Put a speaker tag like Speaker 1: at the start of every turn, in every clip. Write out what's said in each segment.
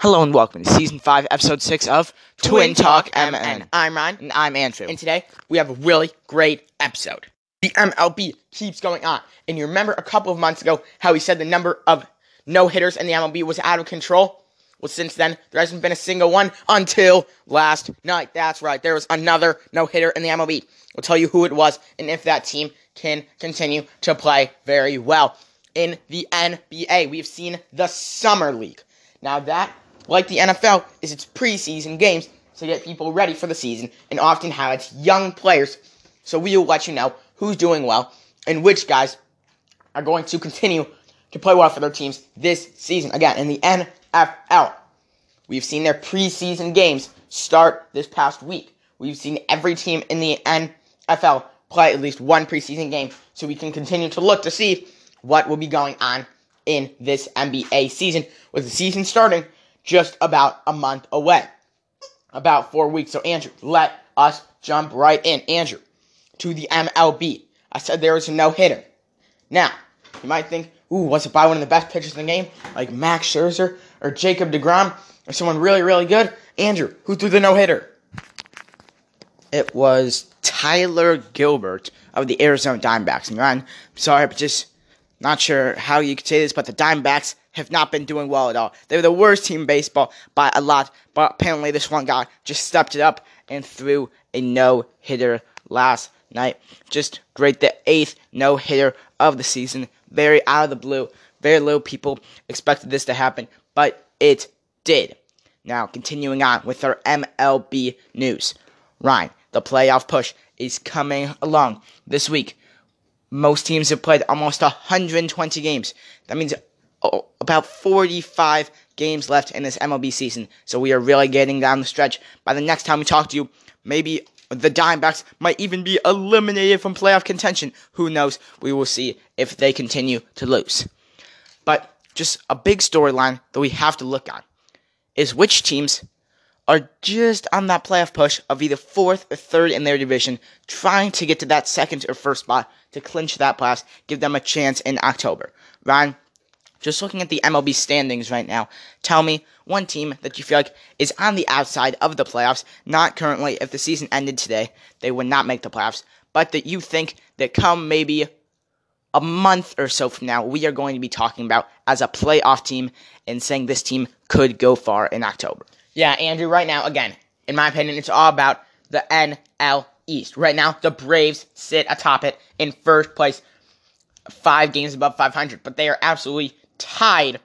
Speaker 1: Hello and welcome to season five, episode six of Twin, Talk MN.
Speaker 2: I'm Ryan,
Speaker 1: And I'm Andrew.
Speaker 2: and today we have a really great episode. The MLB keeps going on, and you remember a couple of months ago how we said the number of no hitters in the MLB was out of control? Well, since then, there hasn't been a single one until last night. That's right, there was another no hitter in the MLB. We'll tell you who it was and if that team can continue to play very well. In the NBA, we've seen the Summer League. Now, that, like the NFL, is its preseason games to get people ready for the season and often have its young players. So we will let you know who's doing well and which guys are going to continue to play well for their teams this season. Again, in the NFL, we've seen their preseason games start this past week. We've seen every team in the NFL play at least one preseason game, so we can continue to look to see what will be going on in this NBA season, with the season starting just about a month away. About four weeks. So, Andrew, let us jump right in. Andrew, to the MLB. I said there was a no hitter. Now, you might think, ooh, was it by one of the best pitchers in the game, like Max Scherzer or Jacob DeGrom or someone really, really good? Andrew, who threw the no hitter?
Speaker 1: it was Tyler Gilbert of the Arizona Diamondbacks. And I'm sorry, but just not sure how you could say this, but the Diamondbacks have not been doing well at all. They're the worst team in baseball by a lot, but apparently this one guy just stepped it up and threw a no hitter last night. Just great. The eighth no hitter of the season. Very out of the blue. Very little people expected this to happen, but it did. Now, continuing on with our MLB news. Ryan, the playoff push is coming along this week. Most teams have played almost 120 games. That means oh, about 45 games left in this MLB season. So we are really getting down the stretch. By the next time we talk to you, maybe the Diamondbacks might even be eliminated from playoff contention. Who knows? We will see if they continue to lose. But just a big storyline that we have to look on is which teams are just on that playoff push of either fourth or third in their division, trying to get to that second or first spot to clinch that playoffs, give them a chance in October. Ryan, just looking at the MLB standings right now, tell me one team that you feel like is on the outside of the playoffs, not currently, if the season ended today, they would not make the playoffs, but that you think that come maybe a month or so from now, we are going to be talking about as a playoff team and saying this team could go far in October.
Speaker 2: Yeah, Andrew, right now, again, in my opinion, it's all about the NL East. Right now, the Braves sit atop it in first place, five games above 500, but they are absolutely tied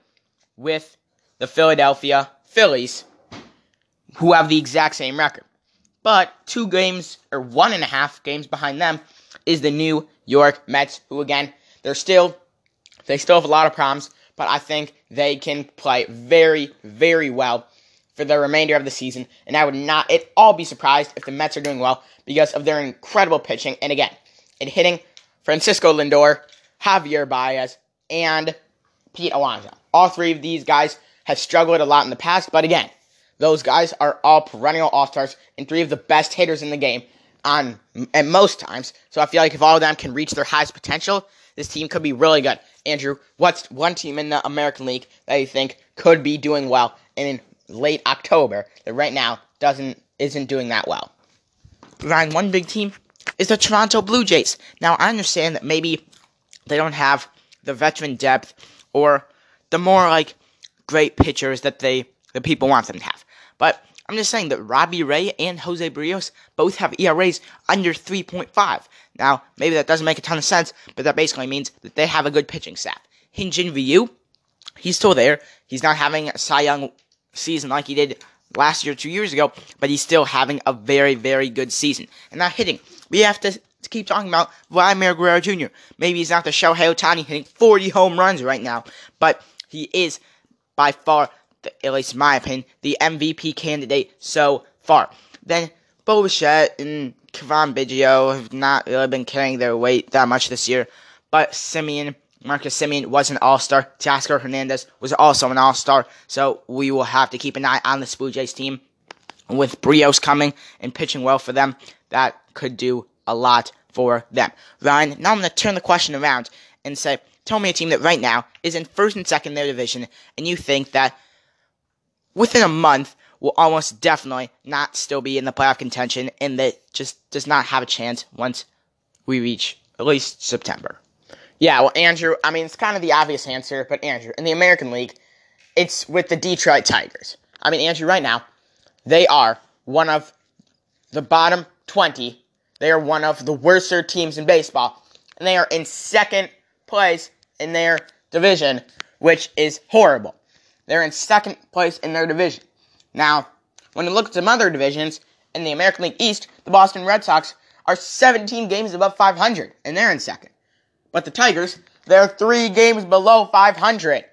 Speaker 2: with the Philadelphia Phillies, who have the exact same record. But two games, or one and a half games behind them, is the New York Mets, who again, they're still, they still have a lot of problems, but I think they can play very, very well for the remainder of the season, and I would not at all be surprised if the Mets are doing well because of their incredible pitching, and again, in hitting Francisco Lindor, Javier Baez, and Pete Alonso. All three of these guys have struggled a lot in the past, but again, those guys are all perennial all-stars and three of the best hitters in the game on at most times. So I feel like if all of them can reach their highest potential, this team could be really good. Andrew, what's one team in the American League that you think could be doing well in late October that right now doesn't isn't doing that well?
Speaker 1: Ryan, one big team is the Toronto Blue Jays. Now, I understand that maybe they don't have the veteran depth or the more like great pitchers that they the people want them to have. But I'm just saying that Robbie Ray and Jose Berrios both have ERAs under 3.5. Now, maybe that doesn't make a ton of sense, but that basically means that they have a good pitching staff. Hyun-Jin Ryu, he's still there. He's not having a Cy Young season like he did last year, two years ago, but he's still having a very, very good season. And not hitting. We have to keep talking about Vladimir Guerrero Jr. Maybe he's not the Shohei Ohtani hitting 40 home runs right now, but he is by far, the, at least in my opinion, the MVP candidate so far. Then Bo Bichette and Cavan Biggio have not really been carrying their weight that much this year, but Semien Marcus Semien was an all star. Teoscar Hernandez was also an all star. So we will have to keep an eye on this Blue Jays team. With Berrios coming and pitching well for them, that could do a lot for them. Ryan, now I'm going to turn the question around and say, tell me a team that right now is in first and second in their division, and you think that within a month will almost definitely not still be in the playoff contention and that just does not have a chance once we reach at least September.
Speaker 2: Yeah, well, Andrew, I mean, it's kind of the obvious answer, but Andrew, in the American League, it's with the Detroit Tigers. I mean, Andrew, right now, they are one of the bottom 20. They are one of the worst teams in baseball, and they are in second place in their division, which is horrible. They're in second place in their division. Now, when you look at some other divisions in the American League East, the Boston Red Sox are 17 games above 500, and they're in second. But the Tigers, they're three games below 500.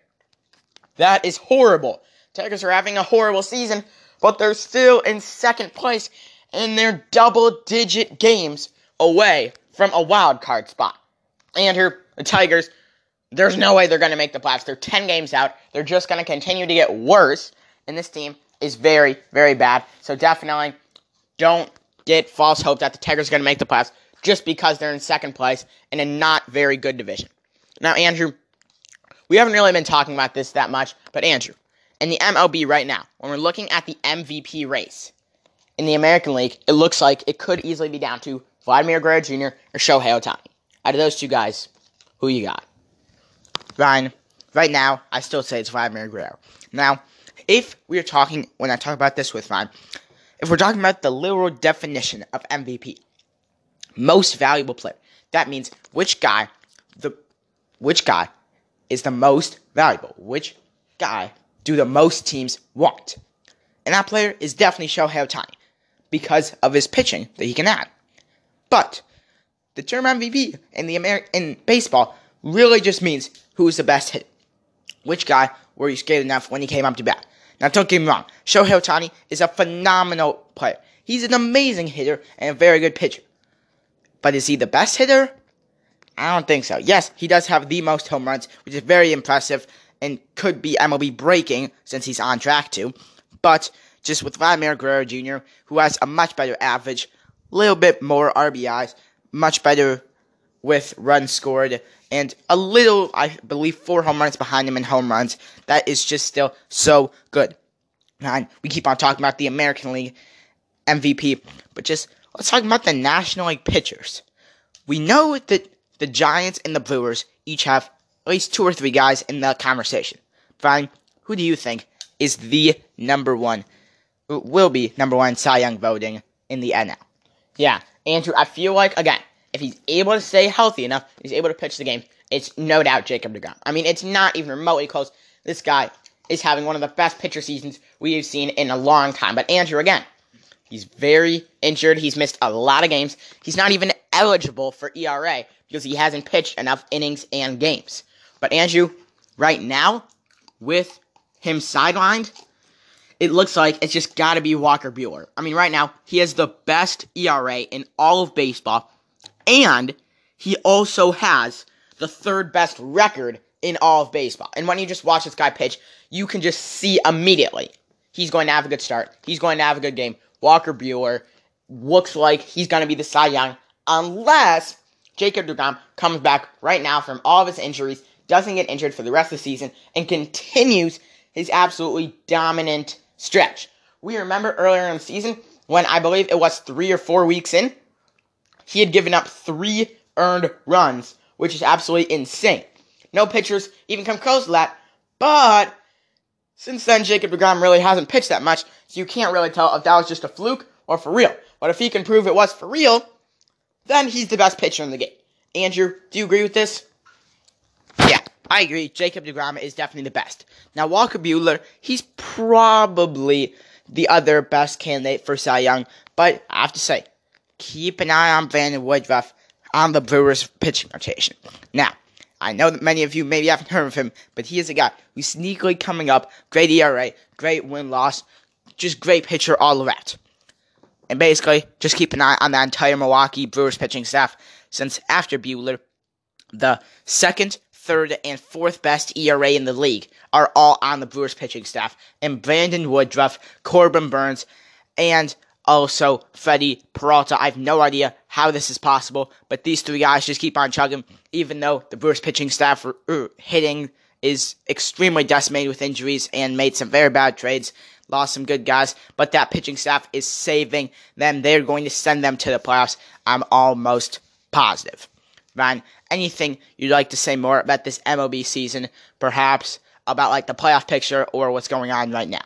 Speaker 2: That is horrible. Tigers are having a horrible season, but they're still in second place, and they're double digit games away from a wild card spot. And here, the Tigers, there's no way they're going to make the playoffs. They're 10 games out. They're just going to continue to get worse, and this team is very, very bad. So definitely don't get false hope that the Tigers are going to make the playoffs just because they're in second place in a not very good division. Now, Andrew, we haven't really been talking about this that much, but Andrew, in the MLB right now, when we're looking at the MVP race in the American League, it looks like it could easily be down to Vladimir Guerrero Jr. or Shohei Ohtani. Out of those two guys, who you got?
Speaker 1: Ryan, right now, I still say it's Vladimir Guerrero. Now, if we are talking, when I talk about this with Ryan, if we're talking about the literal definition of MVP, most valuable player, that means which guy, the which guy is the most valuable, which guy do the most teams want, and that player is definitely Shohei Ohtani because of his pitching that he can add. But the term MVP in the Ameri- in baseball really just means who's the best hit. Which guy were you scared enough when he came up to bat? Now, don't get me wrong. Shohei Ohtani is a phenomenal player. He's an amazing hitter and a very good pitcher. But is he the best hitter? I don't think so. Yes, he does have the most home runs, which is very impressive and could be MLB breaking since he's on track to. But just with Vladimir Guerrero Jr., who has a much better average, a little bit more RBIs, much better with runs scored, and a little, I believe, four home runs behind him in home runs. That is just still so good. And we keep on talking about the American League MVP, but just let's talk about the National League pitchers. We know that the Giants and the Brewers each have at least two or three guys in the conversation. Fine, who do you think is the number one, will be number one Cy Young voting in the NL?
Speaker 2: Yeah, Andrew, I feel like, again, if he's able to stay healthy enough, he's able to pitch the game, it's no doubt Jacob DeGrom. I mean, it's not even remotely close. This guy is having one of the best pitcher seasons we have seen in a long time. But Andrew, again, he's very injured. He's missed a lot of games. He's not even eligible for ERA because he hasn't pitched enough innings and games. But Andrew, right now, with him sidelined, it looks like it's just got to be Walker Buehler. I mean, right now, he has the best ERA in all of baseball, and he also has the third best record in all of baseball. And when you just watch this guy pitch, you can just see immediately he's going to have a good start. He's going to have a good game. Walker Buehler looks like he's going to be the Cy Young unless Jacob DeGrom comes back right now from all of his injuries, doesn't get injured for the rest of the season, and continues his absolutely dominant stretch. We remember earlier in the season when I believe it was three or four weeks in, he had given up three earned runs, which is absolutely insane. No pitchers even come close to that, but since then, Jacob DeGrom really hasn't pitched that much, so you can't really tell if that was just a fluke or for real. But if he can prove it was for real, then he's the best pitcher in the game. Andrew, do you agree with this?
Speaker 1: Yeah, I agree. Jacob DeGrom is definitely the best. Now, Walker Buehler, he's probably the other best candidate for Cy Young, but I have to say, keep an eye on Brandon Woodruff on the Brewers pitching rotation. Now, I know that many of you maybe haven't heard of him, but he is a guy who's sneakily coming up, great ERA, great win loss, just great pitcher all around. And basically, just keep an eye on the entire Milwaukee Brewers pitching staff, since after Buehler, the second, third, and fourth best ERA in the league are all on the Brewers pitching staff. And Brandon Woodruff, Corbin Burnes, and also Freddie Peralta. I have no idea how this is possible, but these three guys just keep on chugging, even though the Brewers pitching staff are, er, are hitting is extremely decimated with injuries and made some very bad trades, lost some good guys, but that pitching staff is saving them. They're going to send them to the playoffs. I'm almost positive. Ryan, anything you'd like to say more about this MLB season, perhaps about like the playoff picture or what's going on right now?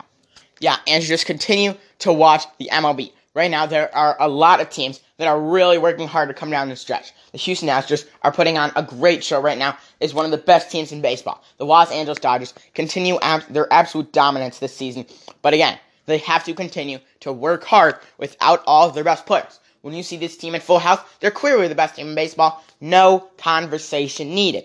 Speaker 2: Yeah, and just continue to watch the MLB. Right now, there are a lot of teams that are really working hard to come down the stretch. The Houston Astros are putting on a great show right now. Is one of the best teams in baseball. The Los Angeles Dodgers continue ab- their absolute dominance this season, but again, they have to continue to work hard without all of their best players. When you see this team in full health, they're clearly the best team in baseball. No conversation needed.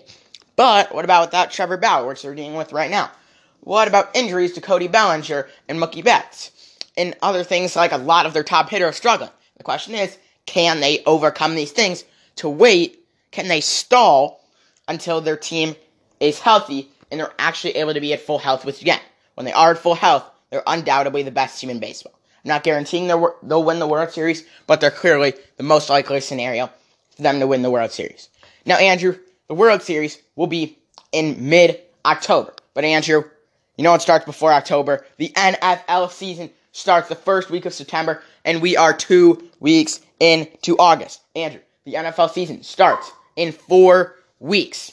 Speaker 2: But what about without Trevor Bauer, which they're dealing with right now? What about injuries to Cody Bellinger and Mookie Betts? And other things like a lot of their top hitters struggling. The question is, can they overcome these things to wait? Can they stall until their team is healthy and they're actually able to be at full health? Which again, when they are at full health, they're undoubtedly the best team in baseball. I'm not guaranteeing they'll win the World Series, but they're clearly the most likely scenario for them to win the World Series. Now, Andrew, the World Series will be in mid October. But, Andrew, you know what starts before October? The NFL season starts the first week of September, and we are two weeks into August. Andrew, the NFL season starts in four weeks.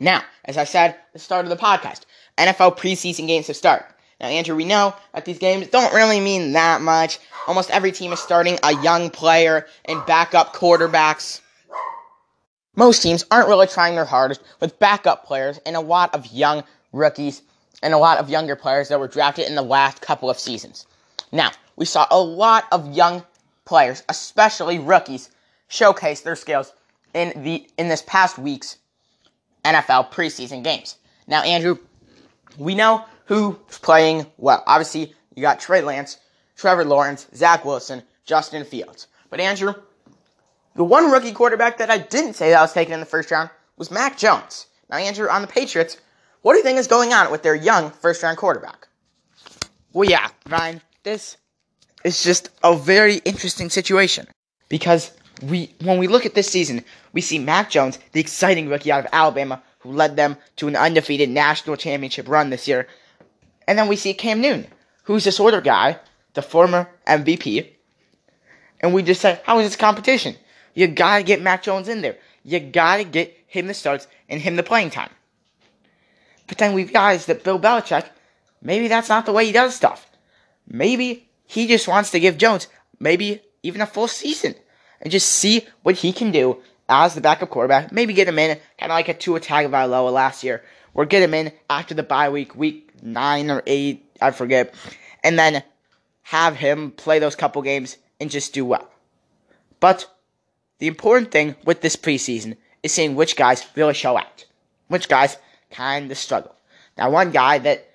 Speaker 2: Now, as I said at the start of the podcast, NFL preseason games have started. Now, Andrew, we know that these games don't really mean that much. Almost every team is starting a young player and backup quarterbacks. Most teams aren't really trying their hardest with backup players and a lot of young rookies and a lot of younger players that were drafted in the last couple of seasons. Now, we saw a lot of young players, especially rookies, showcase their skills in the in this past week's NFL preseason games. Now, Andrew, we know who's playing well. Obviously, you got Trey Lance, Trevor Lawrence, Zach Wilson, Justin Fields. But Andrew, the one rookie quarterback that I didn't say that I was taken in the first round was Mac Jones. Now, Andrew, on the Patriots, what do you think is going on with their young first round quarterback?
Speaker 1: Well, yeah, Ryan, this is just a very interesting situation because we, when we look at this season, we see Mac Jones, the exciting rookie out of Alabama, who led them to an undefeated national championship run this year, and then we see Cam Newton, who's this older guy, the former MVP, and we just say, how is this competition? You gotta get Mac Jones in there. You gotta get him the starts and him the playing time. But then we realize that Bill Belichick, maybe that's not the way he does stuff. Maybe he just wants to give Jones maybe even a full season and just see what he can do as the backup quarterback. Maybe get him in, kind of like a Tua Tagovailoa last year, or get him in after the bye week, week nine or eight, I forget, and then have him play those couple games and just do well. But the important thing with this preseason is seeing which guys really show out, which guys kind of struggle. Now, one guy that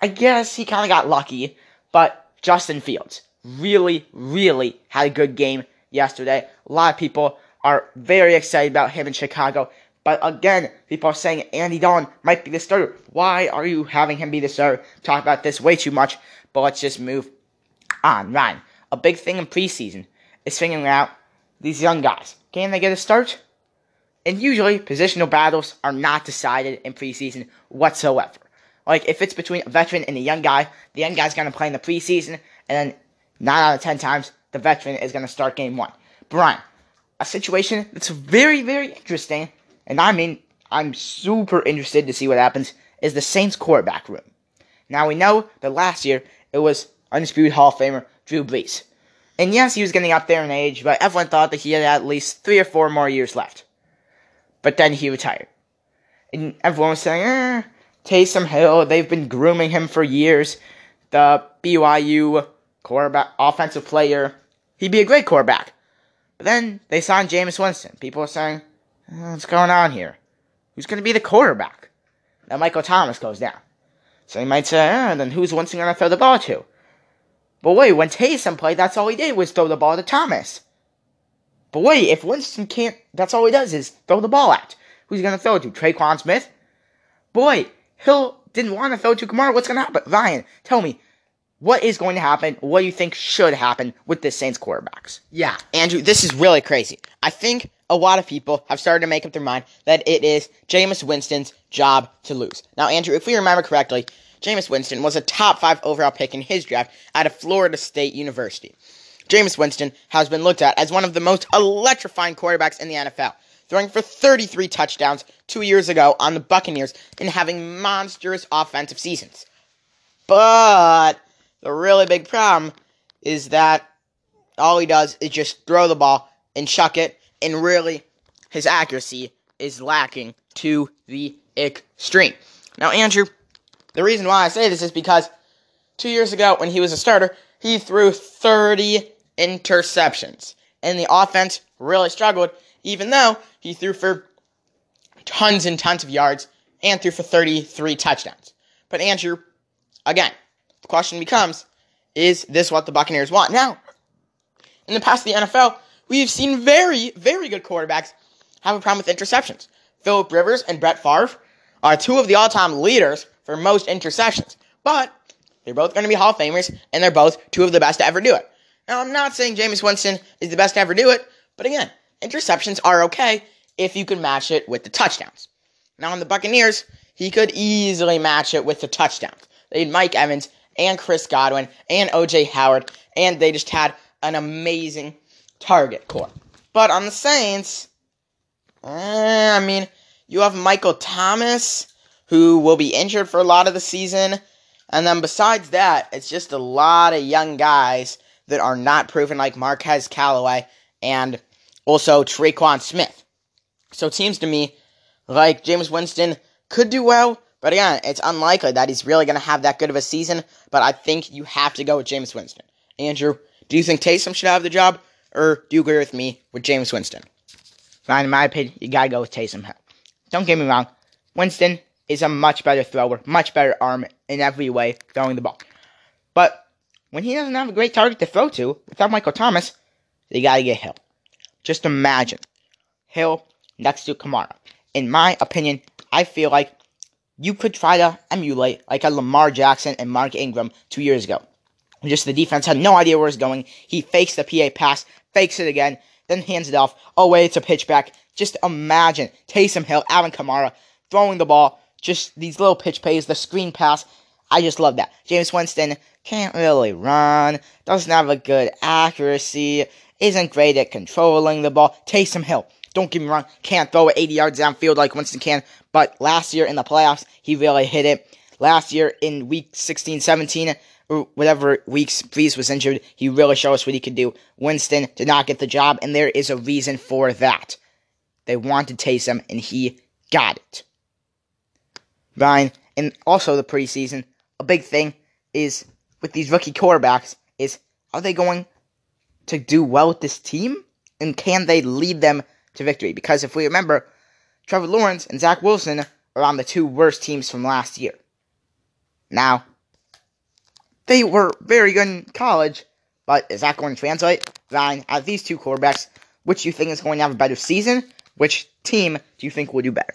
Speaker 1: I guess he kind of got lucky, but Justin Fields really, really had a good game yesterday. A lot of people are very excited about him in Chicago. But again, people are saying Andy Dalton might be the starter. Why are you having him be the starter? Talk about this way too much, but let's just move on. Ryan, a big thing in preseason is figuring out these young guys. Can they get a start? And usually, positional battles are not decided in preseason whatsoever. Like, if it's between a veteran and a young guy, the young guy's going to play in the preseason, and then 9 out of 10 times, the veteran is going to start game one. Brian, a situation that's very, very interesting, and I mean, I'm super interested to see what happens, is the Saints quarterback room. Now, we know that last year it was undisputed Hall of Famer Drew Brees. And yes, he was getting up there in age, but everyone thought that he had at least three or four more years left. But then he retired. And everyone was saying, eh, Taysom Hill, they've been grooming him for years. The BYU quarterback, offensive player, he'd be a great quarterback. But then they signed Jameis Winston. People are saying, eh, what's going on here? Who's going to be the quarterback? Then Michael Thomas goes down. So you might say, eh, then who's Winston going to throw the ball to? But wait, when Taysom played, that's all he did was throw the ball to Thomas. But wait, if Winston can't, that's all he does is throw the ball at. Who's he going to throw it to? Tre'Quan Smith? Boy, Hill didn't want to throw to Kamara. What's going to happen? Ryan, tell me, what is going to happen? What do you think should happen with the Saints quarterbacks?
Speaker 2: Yeah, Andrew, this is really crazy. I think a lot of people have started to make up their mind that it is Jameis Winston's job to lose. Now, Andrew, if we remember correctly, Jameis Winston was a top five overall pick in his draft out of Florida State University. Jameis Winston has been looked at as one of the most electrifying quarterbacks in the NFL, throwing for 33 touchdowns two years ago on the Buccaneers and having monstrous offensive seasons. But the really big problem is that all he does is just throw the ball and chuck it, and really his accuracy is lacking to the extreme. Now, Andrew, the reason why I say this is because two years ago, when he was a starter, he threw 30 interceptions. And the offense really struggled, even though he threw for tons and tons of yards and threw for 33 touchdowns. But Andrew, again, the question becomes is this what the Buccaneers want? Now, in the past the NFL, we've seen very, very good quarterbacks have a problem with interceptions. Philip Rivers and Brett Favre are two of the all time leaders for most interceptions. But they're both going to be Hall of Famers, and they're both two of the best to ever do it. Now, I'm not saying Jameis Winston is the best to ever do it, but again, interceptions are okay if you can match it with the touchdowns. Now, on the Buccaneers, he could easily match it with the touchdowns. They had Mike Evans and Chris Godwin and OJ Howard, and they just had an amazing target core. But on the Saints, eh, I mean, you have Michael Thomas, who will be injured for a lot of the season. And then besides that, it's just a lot of young guys that are not proven, like Marquez Callaway and also Tre'Quan Smith. So it seems to me like James Winston could do well, but again, it's unlikely that he's really going to have that good of a season. But I think you have to go with James Winston. Andrew, do you think Taysom should have the job, or do you agree with me with James Winston?
Speaker 1: Fine, in my opinion, you gotta go with Taysom Don't get me wrong, Winston is a much better thrower, much better arm in every way throwing the ball. But when he doesn't have a great target to throw to without Michael Thomas, they gotta get Hill. Just imagine Hill next to Kamara. In my opinion, I feel like you could try to emulate like a Lamar Jackson and Mark Ingram two years ago. Just the defense had no idea where it's going. He fakes the PA pass, fakes it again, then hands it off. Oh wait, it's a pitchback. Just imagine Taysom Hill, Alvin Kamara throwing the ball. Just these little pitch plays, the screen pass. I just love that. Jameis Winston can't really run, doesn't have a good accuracy, isn't great at controlling the ball. Taysom Hill, don't get me wrong, can't throw it 80 yards downfield like Winston can, but last year in the playoffs, he really hit it. Last year in week 16, 17, or whatever weeks Brees was injured, he really showed us what he could do. Winston did not get the job, and there is a reason for that. They wanted Taysom, and he got it. Ryan, and also the preseason, a big thing is with these rookie quarterbacks is are they going to do well with this team? And can they lead them to victory? Because if we remember, Trevor Lawrence and Zach Wilson are on the two worst teams from last year. Now, they were very good in college, but is that going to translate? Ryan, out of these two quarterbacks, which you think is going to have a better season? Which team do you think will do better?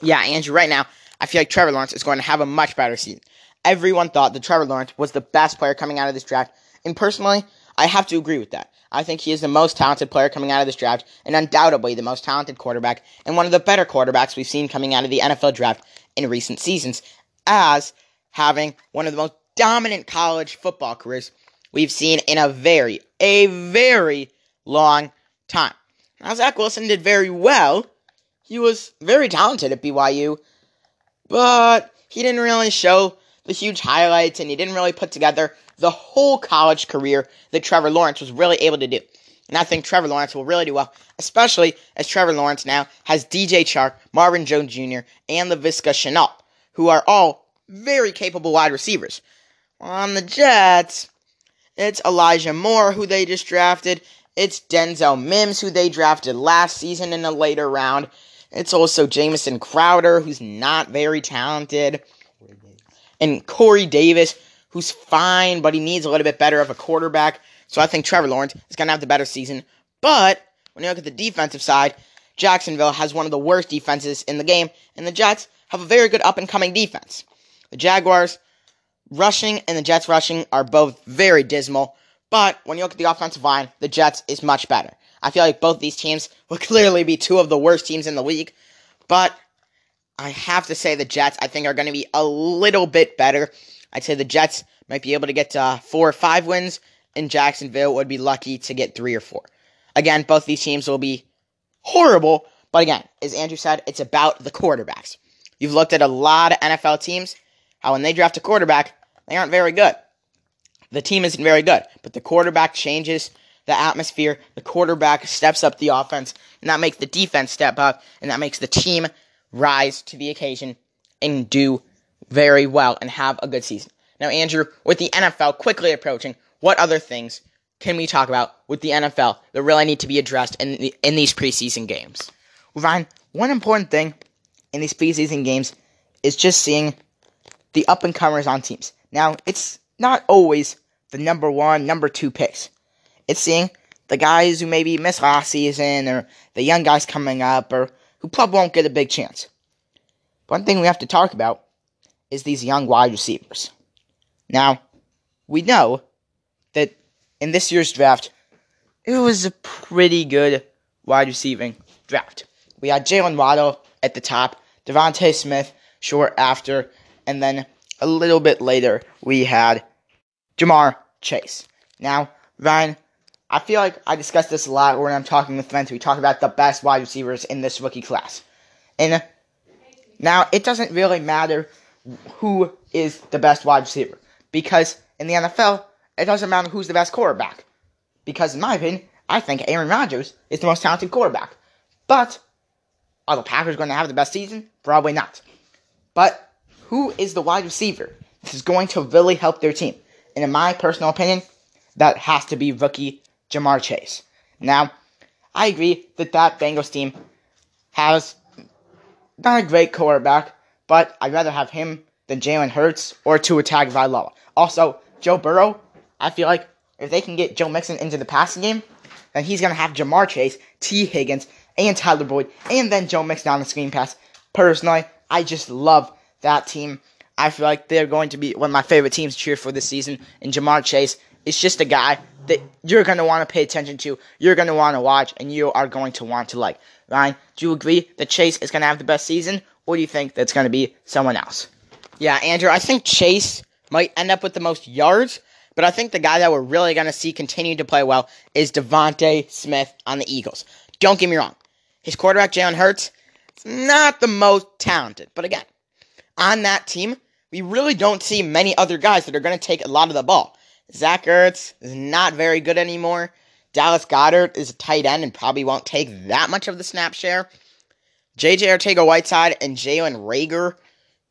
Speaker 2: Yeah, Andrew, right now, I feel like Trevor Lawrence is going to have a much better season. Everyone thought that Trevor Lawrence was the best player coming out of this draft, and personally, I have to agree with that. I think he is the most talented player coming out of this draft, and undoubtedly the most talented quarterback, and one of the better quarterbacks we've seen coming out of the NFL draft in recent seasons, as having one of the most dominant college football careers we've seen in a very, a very long time. Now, Zach Wilson did very well. He was very talented at BYU, but he didn't really show the huge highlights and he didn't really put together the whole college career that Trevor Lawrence was really able to do. And I think Trevor Lawrence will really do well, especially as Trevor Lawrence now has DJ Chark, Marvin Jones Jr., and Laviska Shenault, who are all very capable wide receivers. On the Jets, it's Elijah Moore, who they just drafted. It's Denzel Mims, who they drafted last season in a later round. It's also Jamison Crowder, who's not very talented. And Corey Davis, who's fine, but he needs a little bit better of a quarterback. So I think Trevor Lawrence is going to have the better season. But when you look at the defensive side, Jacksonville has one of the worst defenses in the game, and the Jets have a very good up and coming defense. The Jaguars rushing and the Jets rushing are both very dismal, but when you look at the offensive line, the Jets is much better. I feel like both these teams will clearly be two of the worst teams in the league. But I have to say the Jets, I think, are going to be a little bit better. I'd say the Jets might be able to get to four or five wins, and Jacksonville would be lucky to get three or four. Again, both these teams will be horrible, but again, as Andrew said, it's about the quarterbacks. You've looked at a lot of NFL teams, how when they draft a quarterback, they aren't very good. The team isn't very good, but the quarterback changes the atmosphere. The quarterback steps up the offense, and that makes the defense step up, and that makes the team rise to the occasion and do very well and have a good season. Now, Andrew, with the NFL quickly approaching, what other things can we talk about with the NFL that really need to be addressed in the, in these preseason games?
Speaker 1: Ryan, one important thing in these preseason games is just seeing the up and comers on teams. Now, it's not always the number one, number two picks. It's seeing the guys who maybe missed last season or the young guys coming up or who probably won't get a big chance. One thing we have to talk about is these young wide receivers. Now, we know that in this year's draft, it was a pretty good wide receiving draft. We had Jaylen Waddle at the top, DeVonta Smith short after, and then a little bit later we had Ja'Marr Chase. Now, Ryan, I feel like I discuss this a lot when I'm talking with friends. We talk about the best wide receivers in this rookie class. And now it doesn't really matter who is the best wide receiver because in the NFL, it doesn't matter who's the best quarterback. Because in my opinion, I think Aaron Rodgers is the most talented quarterback. But are the Packers going to have the best season? Probably not. But who is the wide receiver? This is going to really help their team. And in my personal opinion, that has to be rookie Ja'Marr Chase. Now, I agree that that Bengals team has not a great quarterback, but I'd rather have him than Jalen Hurts or Tua Tagovailoa. Also, Joe Burrow, I feel like if they can get Joe Mixon into the passing game, then he's going to have Ja'Marr Chase, Tee Higgins, and Tyler Boyd, and then Joe Mixon on the screen pass. Personally, I just love that team. I feel like they're going to be one of my favorite teams to cheer for this season. And Ja'Marr Chase is just a guy that you're going to want to pay attention to, you're going to want to watch, and you are going to want to like. Ryan, do you agree that Chase is going to have the best season, or do you think that's going to be someone else?
Speaker 2: Yeah, Andrew, I think Chase might end up with the most yards, but I think the guy that we're really going to see continue to play well is DeVonta Smith on the Eagles. Don't get me wrong. His quarterback, Jalen Hurts, is not the most talented. But again, on that team, we really don't see many other guys that are going to take a lot of the ball. Zach Ertz is not very good anymore. Dallas Goedert is a tight end and probably won't take that much of the snap share. JJ Arcega Whiteside and Jalen Reagor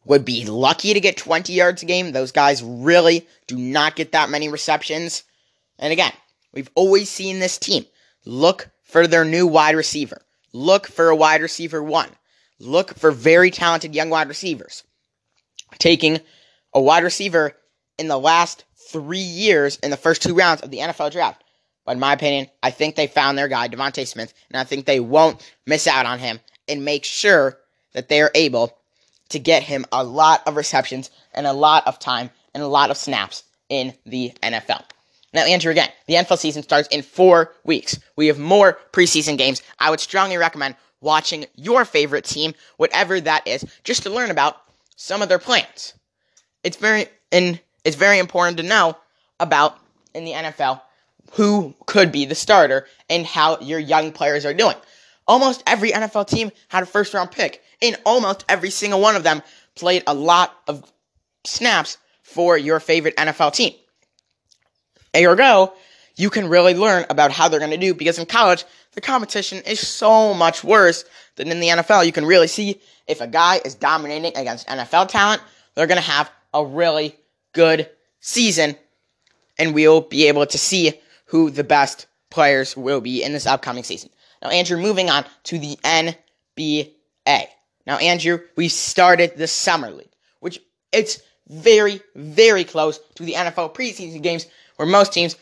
Speaker 2: would be lucky to get 20 yards a game. Those guys really do not get that many receptions. And again, we've always seen this team look for their new wide receiver. Look for a wide receiver one. Look for very talented young wide receivers. Taking a wide receiver in the last three years in the first two rounds of the NFL draft. But in my opinion, I think they found their guy, DeVonta Smith, and I think they won't miss out on him and make sure that they are able to get him a lot of receptions and a lot of time and a lot of snaps in the NFL. Now, Andrew, again, the NFL season starts in four weeks. We have more preseason games. I would strongly recommend watching your favorite team, whatever that is, just to learn about some of their plans. It's very and it's very important to know about in the NFL who could be the starter and how your young players are doing. Almost every NFL team had a first round pick, and almost every single one of them played a lot of snaps for your favorite NFL team. Ergo, you can really learn about how they're going to do because in college, the competition is so much worse than in the NFL. You can really see if a guy is dominating against NFL talent, they're going to have a really good season, and we'll be able to see who the best players will be in this upcoming season. Now, Andrew, moving on to the NBA. Now, Andrew, we started the Summer League, which it's very, very close to the NFL preseason games where most teams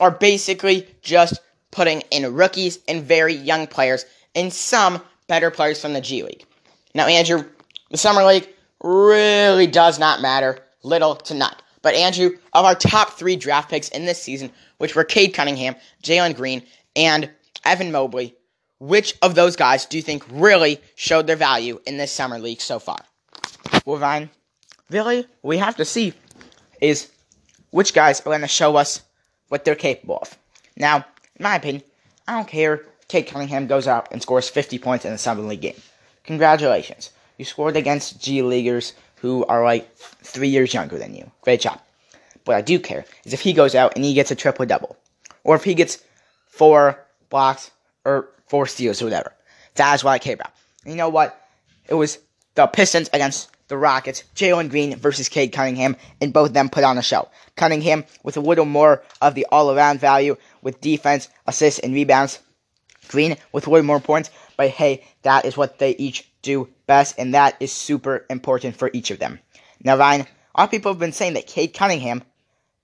Speaker 2: are basically just putting in rookies and very young players and some better players from the G League. Now, Andrew, the Summer League really does not matter, little to none. But, Andrew, of our top three draft picks in this season, which were Cade Cunningham, Jalen Green, and Evan Mobley, which of those guys do you think really showed their value in this summer league so far?
Speaker 1: Well, Ryan, really, we have to see is which guys are going to show us what they're capable of. Now, in my opinion, I don't care. Cade Cunningham goes out and scores 50 points in a summer league game. Congratulations. You scored against G Leaguers who are like three years younger than you. Great job. What I do care is if he goes out and he gets a triple double, or if he gets four blocks or four steals or whatever. That is what I care about. And you know what? It was the Pistons against the Rockets, Jalen Green versus Cade Cunningham, and both of them put on a show. Cunningham with a little more of the all around value with defense, assists, and rebounds. Green with little more points, but hey, that is what they each do best, and that is super important for each of them. Now, Ryan, a lot of people have been saying that Cade Cunningham,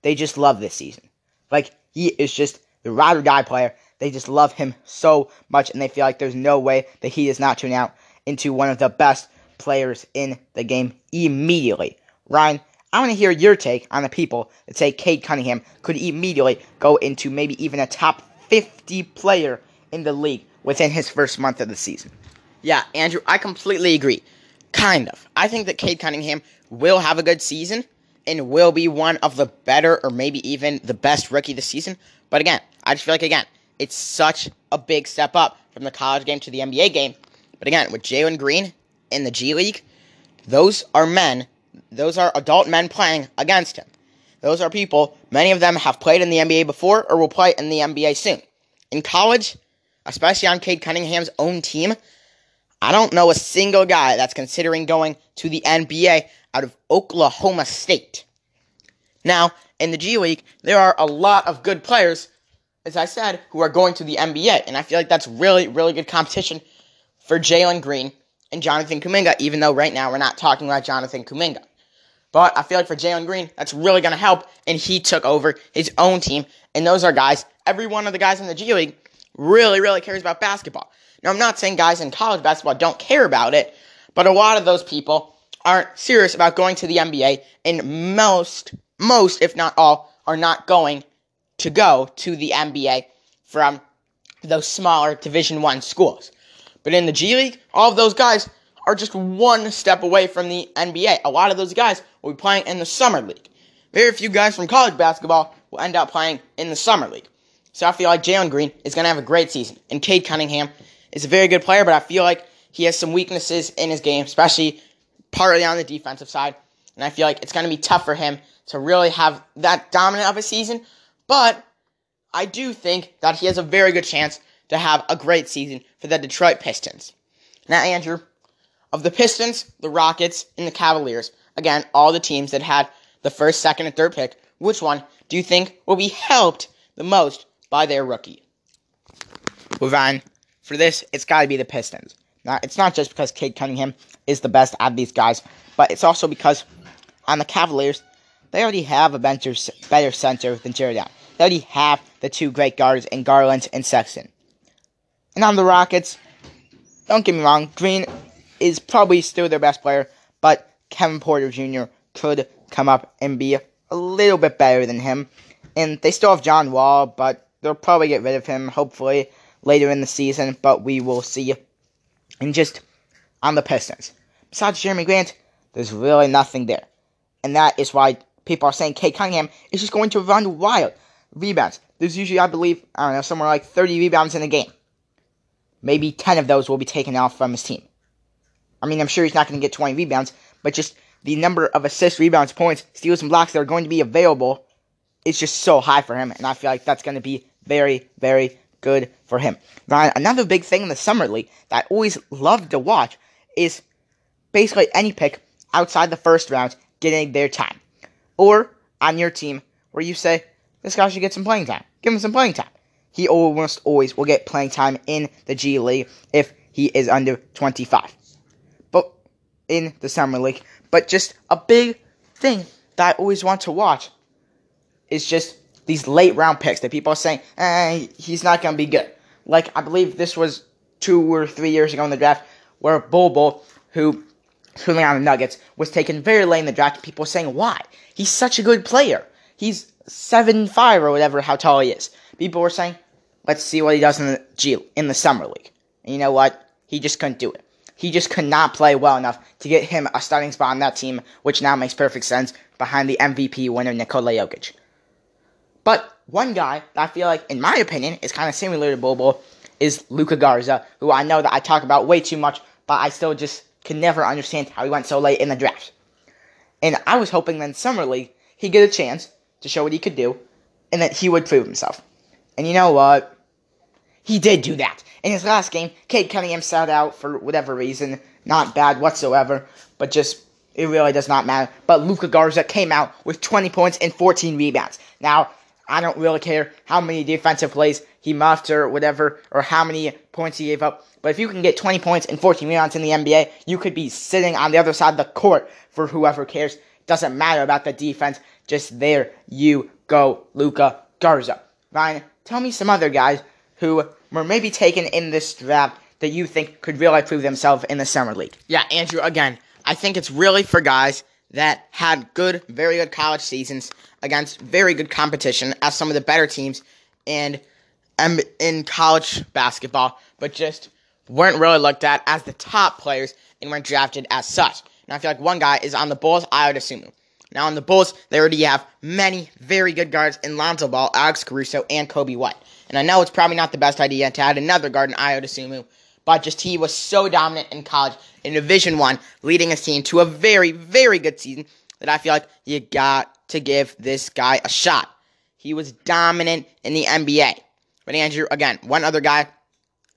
Speaker 1: they just love this season. Like, he is just the ride or die player. They just love him so much, and they feel like there's no way that he is not turning out into one of the best players in the game immediately. Ryan, I want to hear your take on the people that say Cade Cunningham could immediately go into maybe even a top 50 player in the league within his first month of the season.
Speaker 2: Yeah, Andrew, I completely agree. Kind of. I think that Cade Cunningham will have a good season and will be one of the better or maybe even the best rookie this season. But again, I just feel like, again, it's such a big step up from the college game to the NBA game. But again, with Jalen Green in the G League, those are men, those are adult men playing against him. Those are people, many of them have played in the NBA before or will play in the NBA soon. In college, especially on Cade Cunningham's own team, I don't know a single guy that's considering going to the NBA out of Oklahoma State. Now, in the G League, there are a lot of good players, as I said, who are going to the NBA, and I feel like that's really, really good competition for Jalen Green and Jonathan Kuminga, even though right now we're not talking about Jonathan Kuminga. But I feel like for Jalen Green, that's really going to help, and he took over his own team, and those are guys, every one of the guys in the G League really, really cares about basketball. Now, I'm not saying guys in college basketball don't care about it, but a lot of those people aren't serious about going to the NBA, and most, most, if not all, are not going to go to the NBA from those smaller Division One schools. But in the G League, all of those guys are just one step away from the NBA. A lot of those guys will be playing in the summer league. Very few guys from college basketball will end up playing in the summer league. So I feel like Jalen Green is going to have a great season. And Cade Cunningham is a very good player, but I feel like he has some weaknesses in his game, especially partly on the defensive side. And I feel like it's going to be tough for him to really have that dominant of a season. But I do think that he has a very good chance to have a great season for the Detroit Pistons. Now, Andrew, of the Pistons, the Rockets, and the Cavaliers, again, all the teams that had the first, second, and third pick, which one do you think will be helped the most by their rookie?
Speaker 1: Move on. For this, it's got to be the Pistons. Now, it's not just because Cade Cunningham is the best out of these guys, but it's also because on the Cavaliers, they already have a better, better center than Jarrett Allen. They already have the two great guards in Garland and Sexton. And on the Rockets, don't get me wrong, Green is probably still their best player, but Kevin Porter Jr. could come up and be a little bit better than him. And they still have John Wall, but they'll probably get rid of him, hopefully, later in the season, but we will see. And just on the Pistons. Besides Jerami Grant, there's really nothing there. And that is why people are saying Cade Cunningham is just going to run wild. Rebounds. There's usually, I believe, I don't know, somewhere like 30 rebounds in a game maybe 10 of those will be taken off from his team. I mean, I'm sure he's not going to get 20 rebounds, but just the number of assists, rebounds, points, steals, and blocks that are going to be available is just so high for him, and I feel like that's going to be very, very good for him. Now, another big thing in the summer league that I always love to watch is basically any pick outside the first round getting their time. Or on your team where you say, this guy should get some playing time. Give him some playing time he almost always will get playing time in the G League if he is under 25. But in the Summer League. But just a big thing that I always want to watch is just these late round picks that people are saying, eh, he's not going to be good. Like, I believe this was two or three years ago in the draft where Bol Bol, who swimming on the Nuggets, was taken very late in the draft. People saying, why? He's such a good player. He's seven five or whatever, how tall he is. People were saying, let's see what he does in the G in the summer league. And you know what? He just couldn't do it. He just could not play well enough to get him a starting spot on that team, which now makes perfect sense behind the MVP winner Nikola Jokic. But one guy that I feel like, in my opinion, is kind of similar to Bobo is Luka Garza, who I know that I talk about way too much, but I still just can never understand how he went so late in the draft. And I was hoping that in Summer League, he'd get a chance to show what he could do, and that he would prove himself. And you know what? He did do that. In his last game, Cade Cunningham sat out for whatever reason. Not bad whatsoever, but just, it really does not matter. But Luka Garza came out with 20 points and 14 rebounds. Now, I don't really care how many defensive plays he muffed or whatever, or how many points he gave up. But if you can get 20 points and 14 rebounds in the NBA, you could be sitting on the other side of the court for whoever cares. Doesn't matter about the defense. Just there you go, Luka Garza. Ryan, tell me some other guys who were maybe taken in this draft that you think could really prove themselves in the summer league.
Speaker 2: Yeah, Andrew, again, I think it's really for guys that had good, very good college seasons against very good competition as some of the better teams in um, in college basketball, but just weren't really looked at as the top players and weren't drafted as such. Now I feel like one guy is on the Bulls, Ayo Dosunmu. Now on the Bulls, they already have many very good guards in Lonzo Ball, Alex Caruso, and Coby White. And I know it's probably not the best idea to add another guard in Dosunmu, but just he was so dominant in college in Division One, leading his team to a very, very good season that I feel like you got to give this guy a shot. He was dominant in the NBA. But Andrew, again, one other guy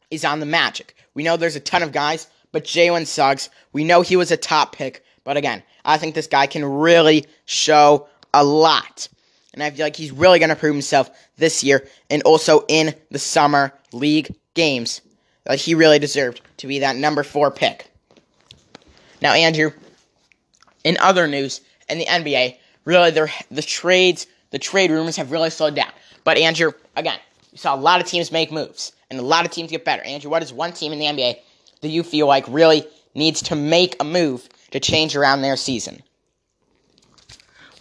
Speaker 2: is on the Magic. We know there's a ton of guys, but Jalen Suggs, we know he was a top pick. But again, I think this guy can really show a lot. And I feel like he's really going to prove himself this year and also in the summer league games that he really deserved to be that number four pick. Now, Andrew, in other news in the NBA, really the trades, the trade rumors have really slowed down. But Andrew, again, you saw a lot of teams make moves and a lot of teams get better. Andrew, what is one team in the NBA that you feel like really needs to make a move to change around their season?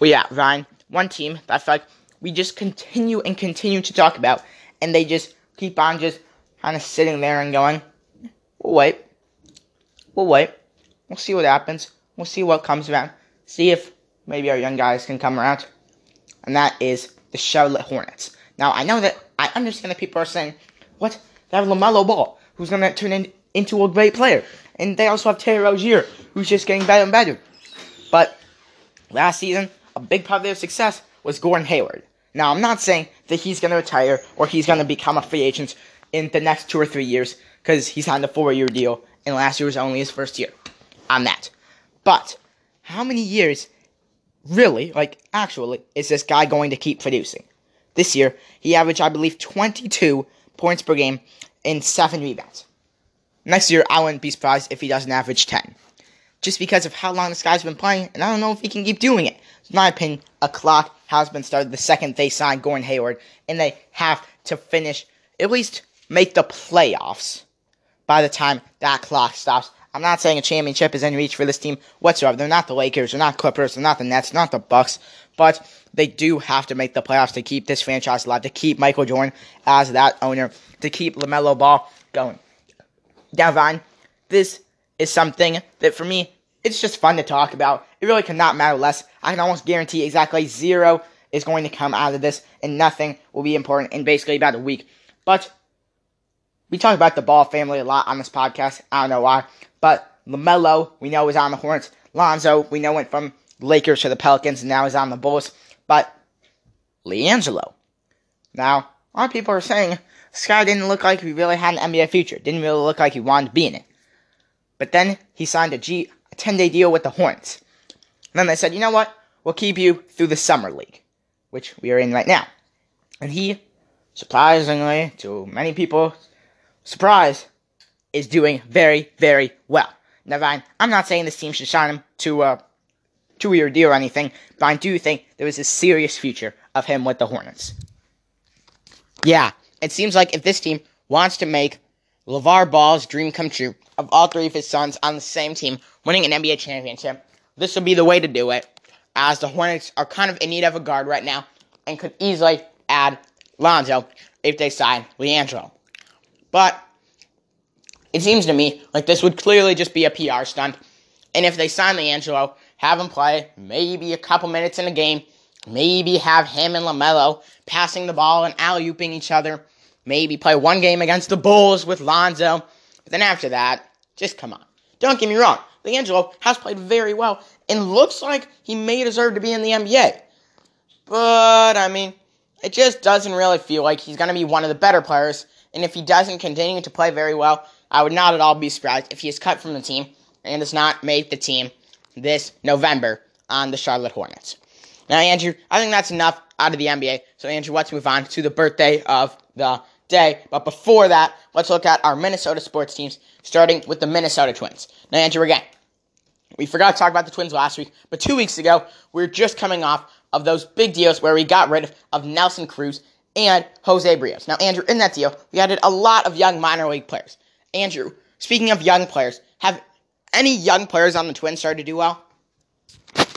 Speaker 2: Well, yeah, Ryan, one team that I feel like we just continue and continue to talk about, and they just keep on just kind of sitting there and going, we'll wait. We'll wait. We'll see what happens. We'll see what comes around. See if maybe our young guys can come around. And that is the Charlotte Hornets. Now, I know that I understand that people are saying, what? They have LaMelo Ball, who's going to turn in, into a great player. And they also have Terry Rozier, who's just getting better and better. But last season, a big part of their success was Gordon Hayward. Now, I'm not saying that he's going to retire or he's going to become a free agent in the next two or three years because he signed a four year deal and last year was only his first year on that. But how many years, really, like actually, is this guy going to keep producing? This year, he averaged, I believe, 22 points per game and 7 rebounds. Next year, I wouldn't be surprised if he doesn't average 10. Just because of how long this guy's been playing, and I don't know if he can keep doing it. In my opinion, a clock has been started the second they signed Gordon Hayward, and they have to finish, at least make the playoffs by the time that clock stops. I'm not saying a championship is in reach for this team whatsoever. They're not the Lakers, they're not Clippers, they're not the Nets, not the Bucks, but they do have to make the playoffs to keep this franchise alive, to keep Michael Jordan as that owner, to keep LaMelo Ball going. Now, Vine, this is something that for me, it's just fun to talk about. It really cannot matter less. I can almost guarantee exactly zero is going to come out of this, and nothing will be important in basically about a week. But we talk about the Ball family a lot on this podcast. I don't know why. But LaMelo, we know, is on the Hornets. Lonzo, we know, went from Lakers to the Pelicans and now he's on the Bulls. But LiAngelo. Now, a lot of people are saying this guy didn't look like he really had an NBA future. Didn't really look like he wanted to be in it. But then he signed a G a 10 day deal with the Hornets. And then they said, you know what? We'll keep you through the summer league, which we are in right now. And he, surprisingly, to many people, surprise, is doing very, very well. Now, I'm not saying this team should sign him to uh, a two-year deal or anything, but I do think there is a serious future of him with the Hornets. Yeah, it seems like if this team wants to make LeVar Ball's dream come true of all three of his sons on the same team winning an NBA championship, this will be the way to do it, as the Hornets are kind of in need of a guard right now and could easily add Lonzo if they sign LiAngelo. But it seems to me like this would clearly just be a PR stunt. And if they sign LiAngelo, have him play maybe a couple minutes in a game, maybe have him and LaMelo passing the ball and alley ooping each other, maybe play one game against the Bulls with Lonzo. But then after that, just come on. Don't get me wrong, LiAngelo has played very well and looks like he may deserve to be in the NBA. But, I mean, it just doesn't really feel like he's going to be one of the better players. And if he doesn't continue to play very well, I would not at all be surprised if he is cut from the team and does not make the team this November on the Charlotte Hornets. Now, Andrew, I think that's enough out of the NBA. So, Andrew, let's move on to the birthday of the day. But before that, let's look at our Minnesota sports teams, starting with the Minnesota Twins. Now, Andrew, again, we forgot to talk about the Twins last week, but two weeks ago, we were just coming off of those big deals where we got rid of Nelson Cruz and Jose Berrios. Now, Andrew, in that deal, we added a lot of young minor league players. Andrew, speaking of young players, have any young players on the Twins started to do well?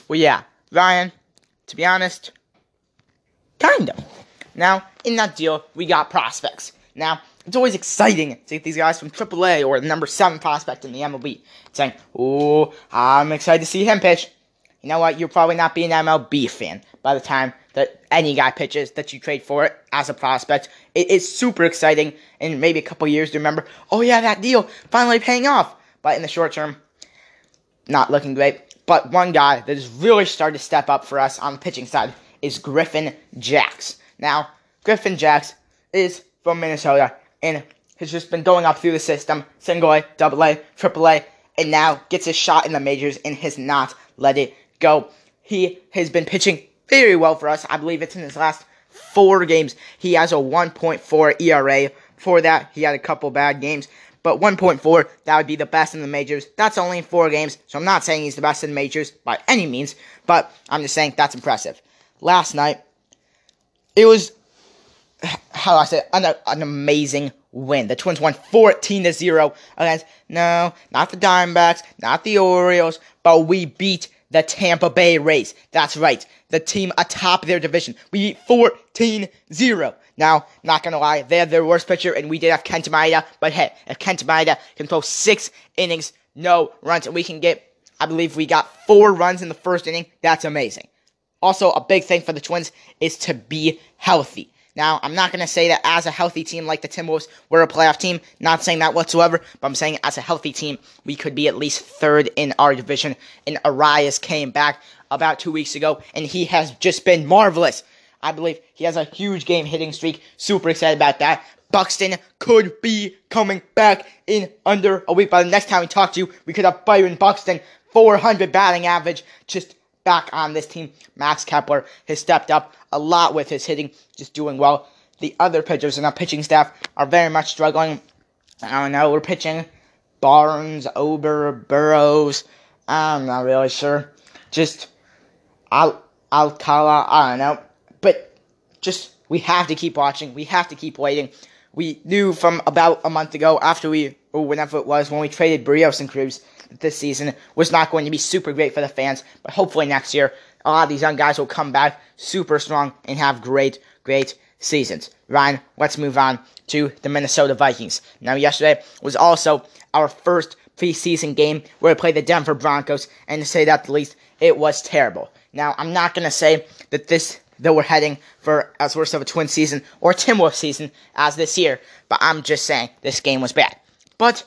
Speaker 1: Well, yeah, Ryan, to be honest, kind of. Now, in that deal, we got prospects. Now, it's always exciting to get these guys from AAA or the number seven prospect in the MLB saying, "Oh, I'm excited to see him pitch." You know what? You'll probably not be an MLB fan by the time that any guy pitches that you trade for it as a prospect. It is super exciting, and maybe a couple years to remember. Oh yeah, that deal finally paying off. But in the short term, not looking great. But one guy that has really started to step up for us on the pitching side is Griffin Jax. Now, Griffin Jax is from Minnesota and has just been going up through the system, single A, double A, triple A, and now gets his shot in the majors and has not let it go. He has been pitching very well for us. I believe it's in his last four games. He has a 1.4 ERA. For that, he had a couple bad games. But 1.4, that would be the best in the majors. That's only in four games, so I'm not saying he's the best in the majors by any means, but I'm just saying that's impressive. Last night, it was, how do I say, an, an amazing win. The Twins won 14 to 0 against, no, not the Diamondbacks, not the Orioles, but we beat the Tampa Bay Rays. That's right, the team atop their division. We beat 14 0. Now, not gonna lie, they had their worst pitcher, and we did have Kenta Maeda. But hey, if Kenta Maeda can throw six innings, no runs, and we can get, I believe we got four runs in the first inning, that's amazing. Also, a big thing for the Twins is to be healthy. Now, I'm not going to say that as a healthy team like the Timberwolves, we're a playoff team. Not saying that whatsoever, but I'm saying as a healthy team, we could be at least third in our division. And Arraez came back about two weeks ago, and he has just been marvelous. I believe he has a huge game hitting streak. Super excited about that. Buxton could be coming back in under a week. By the next time we talk to you, we could have Byron Buxton, 400 batting average, just back on this team. Max Kepler has stepped up a lot with his hitting, just doing well. The other pitchers in our pitching staff are very much struggling. I don't know, we're pitching Barnes, Ober, Burrows. I'm not really sure. Just Al Alcala, I don't know but just we have to keep watching. We have to keep waiting. We knew from about a month ago, after we or whenever it was when we traded Berrios and Cruz, that this season was not going to be super great for the fans. But hopefully next year, a lot of these young guys will come back super strong and have great, great seasons. Ryan, let's move on to the Minnesota Vikings. Now, yesterday was also our first preseason game where we played the Denver Broncos, and to say that the least, it was terrible. Now, I'm not going to say that this that we're heading for as worst of a twin season or Tim Wolf season as this year. But I'm just saying this game was bad. But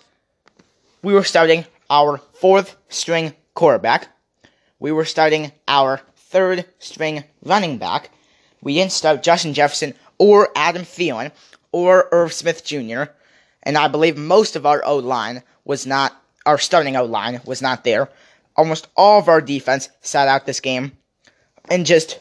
Speaker 1: we were starting our fourth string quarterback. We were starting our third string running back. We didn't start Justin Jefferson or Adam Thielen or Irv Smith Jr. And I believe most of our O line was not, our starting O line was not there. Almost all of our defense sat out this game. And just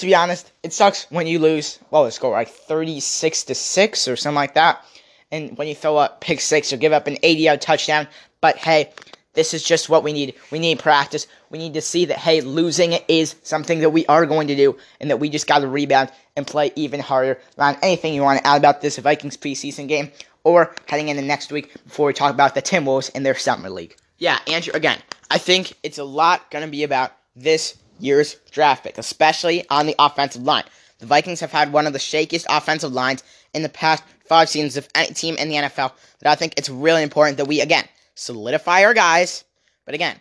Speaker 1: to be honest, it sucks when you lose. Well, the score like thirty-six to six or something like that. And when you throw up pick six or give up an eighty-yard touchdown, but hey, this is just what we need. We need practice. We need to see that hey, losing is something that we are going to do, and that we just got to rebound and play even harder. Ron, anything you want to add about this Vikings preseason game, or heading into next week before we talk about the Timberwolves in their summer league?
Speaker 2: Yeah, Andrew. Again, I think it's a lot going to be about this year's draft pick, especially on the offensive line.
Speaker 1: The Vikings have had one of the shakiest offensive lines in the past five seasons of any team in the NFL. That I think it's really important that we again solidify our guys. But again,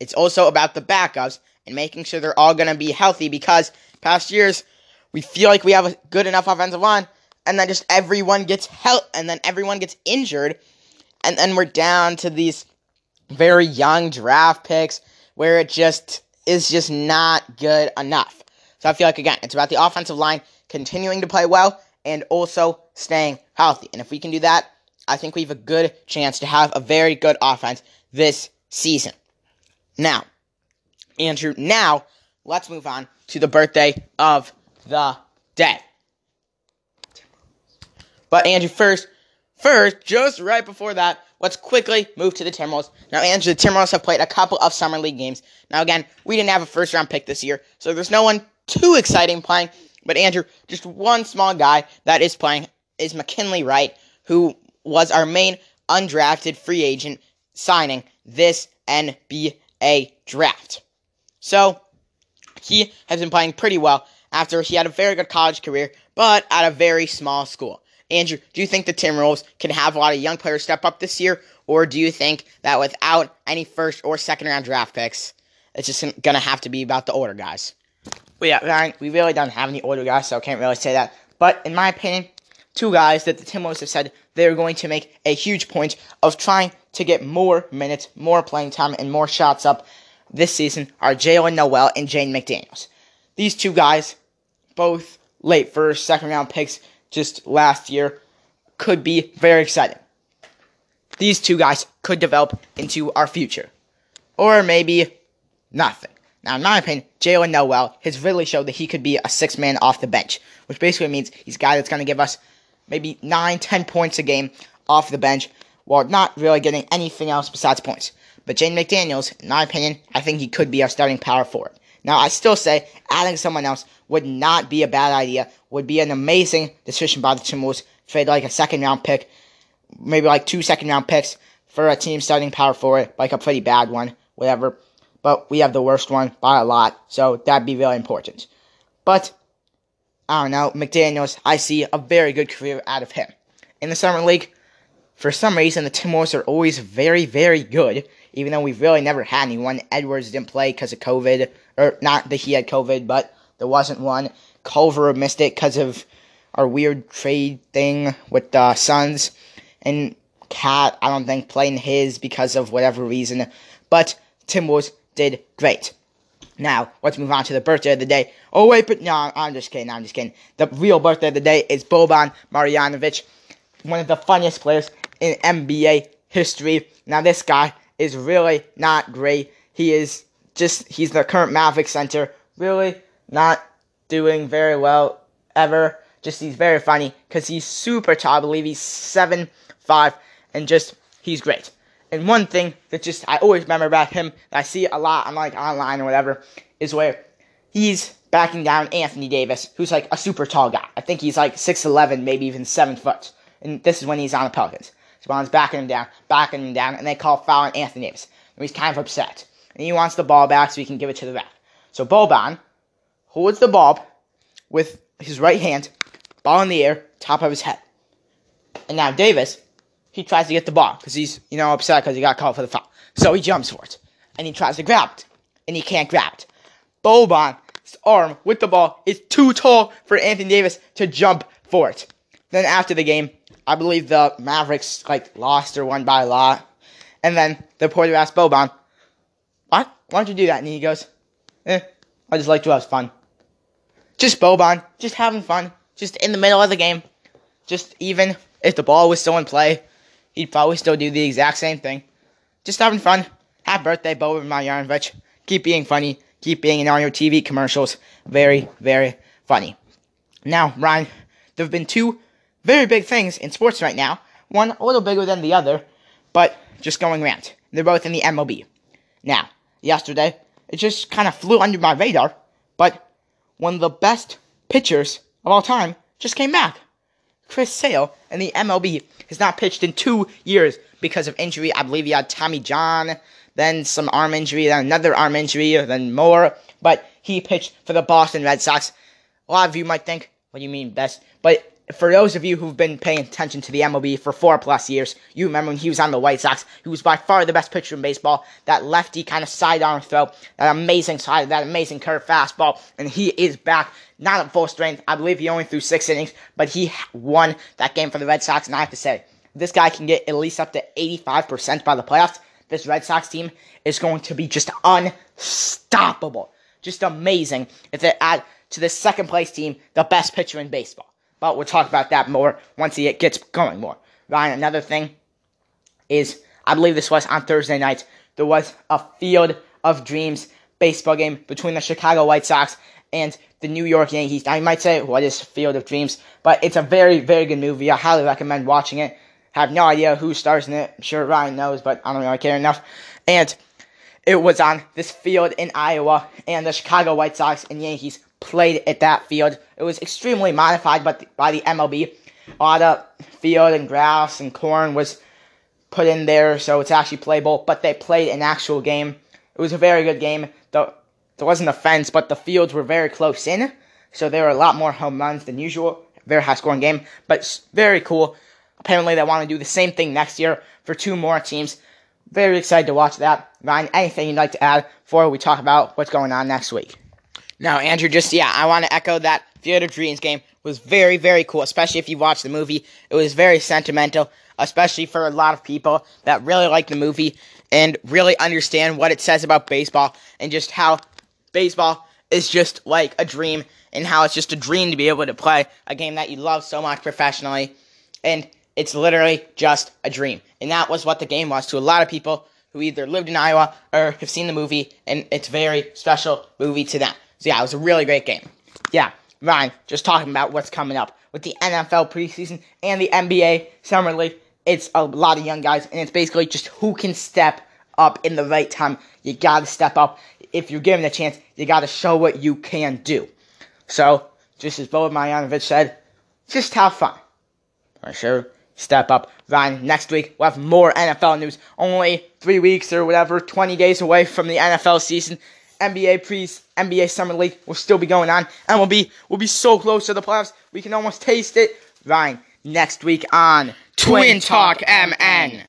Speaker 1: it's also about the backups and making sure they're all going to be healthy because past years we feel like we have a good enough offensive line and then just everyone gets help and then everyone gets injured and then we're down to these very young draft picks where it just is just not good enough. So I feel like again, it's about the offensive line continuing to play well and also staying healthy. And if we can do that, I think we have a good chance to have a very good offense this season. Now, Andrew, now let's move on to the birthday of the day. But Andrew, first, first, just right before that, let's quickly move to the Timberwolves. Now, Andrew, the Timberwolves have played a couple of summer league games. Now, again, we didn't have a first round pick this year, so there's no one too exciting playing. But Andrew, just one small guy that is playing is McKinley Wright, who was our main undrafted free agent signing this NBA draft. So, he has been playing pretty well after he had a very good college career, but at a very small school. Andrew, do you think the Timberwolves can have a lot of young players step up this year, or do you think that without any first or second round draft picks, it's just going to have to be about the older guys? Well, yeah, we really don't have any older guys, so I can't really say that. But in my opinion, two guys that the Timberwolves have said they're going to make a huge point of trying to get more minutes, more playing time, and more shots up this season are Jaylen Nowell and Jaden McDaniels. These two guys, both late first, second round picks just last year, could be very exciting. These two guys could develop into our future. Or maybe nothing. Now, in my opinion, Jaylen Nowell has really showed that he could be a six man off the bench, which basically means he's a guy that's going to give us maybe nine, ten points a game off the bench while not really getting anything else besides points. But Jaden McDaniels, in my opinion, I think he could be our starting power forward. Now, I still say adding someone else would not be a bad idea, would be an amazing decision by the Timberwolves. Trade like a second round pick, maybe like two second round picks for a team starting power forward, like a pretty bad one, whatever. But we have the worst one by a lot, so that'd be really important. But, I don't know, McDaniels, I see a very good career out of him. In the Summer League, for some reason, the Timberwolves are always very, very good even though we've really never had anyone. Edwards didn't play because of COVID, or not that he had COVID, but there wasn't one. Culver missed it because of our weird trade thing with the Suns, and Cat I don't think playing his because of whatever reason, but Timberwolves did great. Now, let's move on to the birthday of the day. Oh, wait, but no, I'm just kidding. I'm just kidding. The real birthday of the day is Boban Marjanovic, one of the funniest players in NBA history. Now, this guy is really not great. He is just, he's the current Maverick center. Really not doing very well ever. Just, he's very funny because he's super tall. I believe he's seven five, and just, he's great. And one thing that just, I always remember about him, that I see a lot on like online or whatever, is where he's backing down Anthony Davis, who's like a super tall guy. I think he's like 6'11, maybe even 7 foot. And this is when he's on the Pelicans. Spawn's backing him down, backing him down, and they call foul on Anthony Davis. And he's kind of upset. And he wants the ball back so he can give it to the ref. So Boban holds the ball with his right hand, ball in the air, top of his head. And now Davis, he tries to get the ball because he's, you know, upset because he got called for the foul. So he jumps for it. And he tries to grab it. And he can't grab it. Boban's arm with the ball is too tall for Anthony Davis to jump for it. Then after the game, I believe the Mavericks like lost or won by a lot. And then the reporter asked Boban, "What? Why don't you do that?" And he goes, "Eh, I just like to have fun. Just Boban, just having fun, just in the middle of the game. Just even if the ball was still in play, he'd probably still do the exact same thing. Just having fun. Happy birthday, Boban Marjanovic. Keep being funny. Keep being in all your TV commercials. Very, very funny. Now, Ryan, there have been two very big things in sports right now. One a little bigger than the other, but just going around. They're both in the MLB. Now, yesterday, it just kind of flew under my radar, but one of the best pitchers of all time just came back. Chris Sale in the MLB has not pitched in two years because of injury. I believe he had Tommy John, then some arm injury, then another arm injury, then more. But he pitched for the Boston Red Sox a lot of you might think, what do you mean best? But for those of you who've been paying attention to the MLB for four plus years, you remember when he was on the White Sox. He was by far the best pitcher in baseball. That lefty kind of sidearm throw, that amazing side, that amazing curve fastball, and he is back, not at full strength. I believe he only threw six innings, but he won that game for the Red Sox. And I have to say, this guy can get at least up to 85% by the playoffs. This Red Sox team is going to be just unstoppable, just amazing. If they add to the second place team, the best pitcher in baseball. But we'll talk about that more once he gets going more. Ryan, another thing is, I believe this was on Thursday night, there was a Field of Dreams baseball game between the Chicago White Sox and the New York Yankees. You might say, what is Field of Dreams? But it's a very, very good movie. I highly recommend watching it. Have no idea who stars in it. I'm sure Ryan knows, but I don't really care enough. And it was on this field in Iowa, and the Chicago White Sox and Yankees played at that field. It was extremely modified by the, by the MLB. A lot of field and grass and corn was put in there, so it's actually playable. But they played an actual game. It was a very good game. The, there wasn't a fence, but the fields were very close in, so there were a lot more home runs than usual. Very high scoring game, but very cool. Apparently, they want to do the same thing next year for two more teams. Very excited to watch that. Ryan, anything you'd like to add before we talk about what's going on next week? No, Andrew, just, yeah, I want to echo that Field of Dreams game was very, very cool, especially if you watch the movie. It was very sentimental, especially for a lot of people that really like the movie and really understand what it says about baseball and just how baseball is just like a dream and how it's just a dream to be able to play a game that you love so much professionally. And it's literally just a dream. And that was what the game was to a lot of people who either lived in Iowa or have seen the movie, and it's a very special movie to them. So yeah, it was a really great game. Yeah, Ryan, just talking about what's coming up with the NFL preseason and the NBA Summer League. It's a lot of young guys, and it's basically just who can step up in the right time. You gotta step up. If you're given a chance, you gotta show what you can do. So, just as Bob Marjanovic said, just have fun. For sure step up. Ryan, next week we'll have more NFL news. Only three weeks or whatever, 20 days away from the NFL season. NBA pre NBA Summer League will still be going on, and we'll be we'll be so close to the playoffs we can almost taste it. Ryan, next week on Twin Talk MN.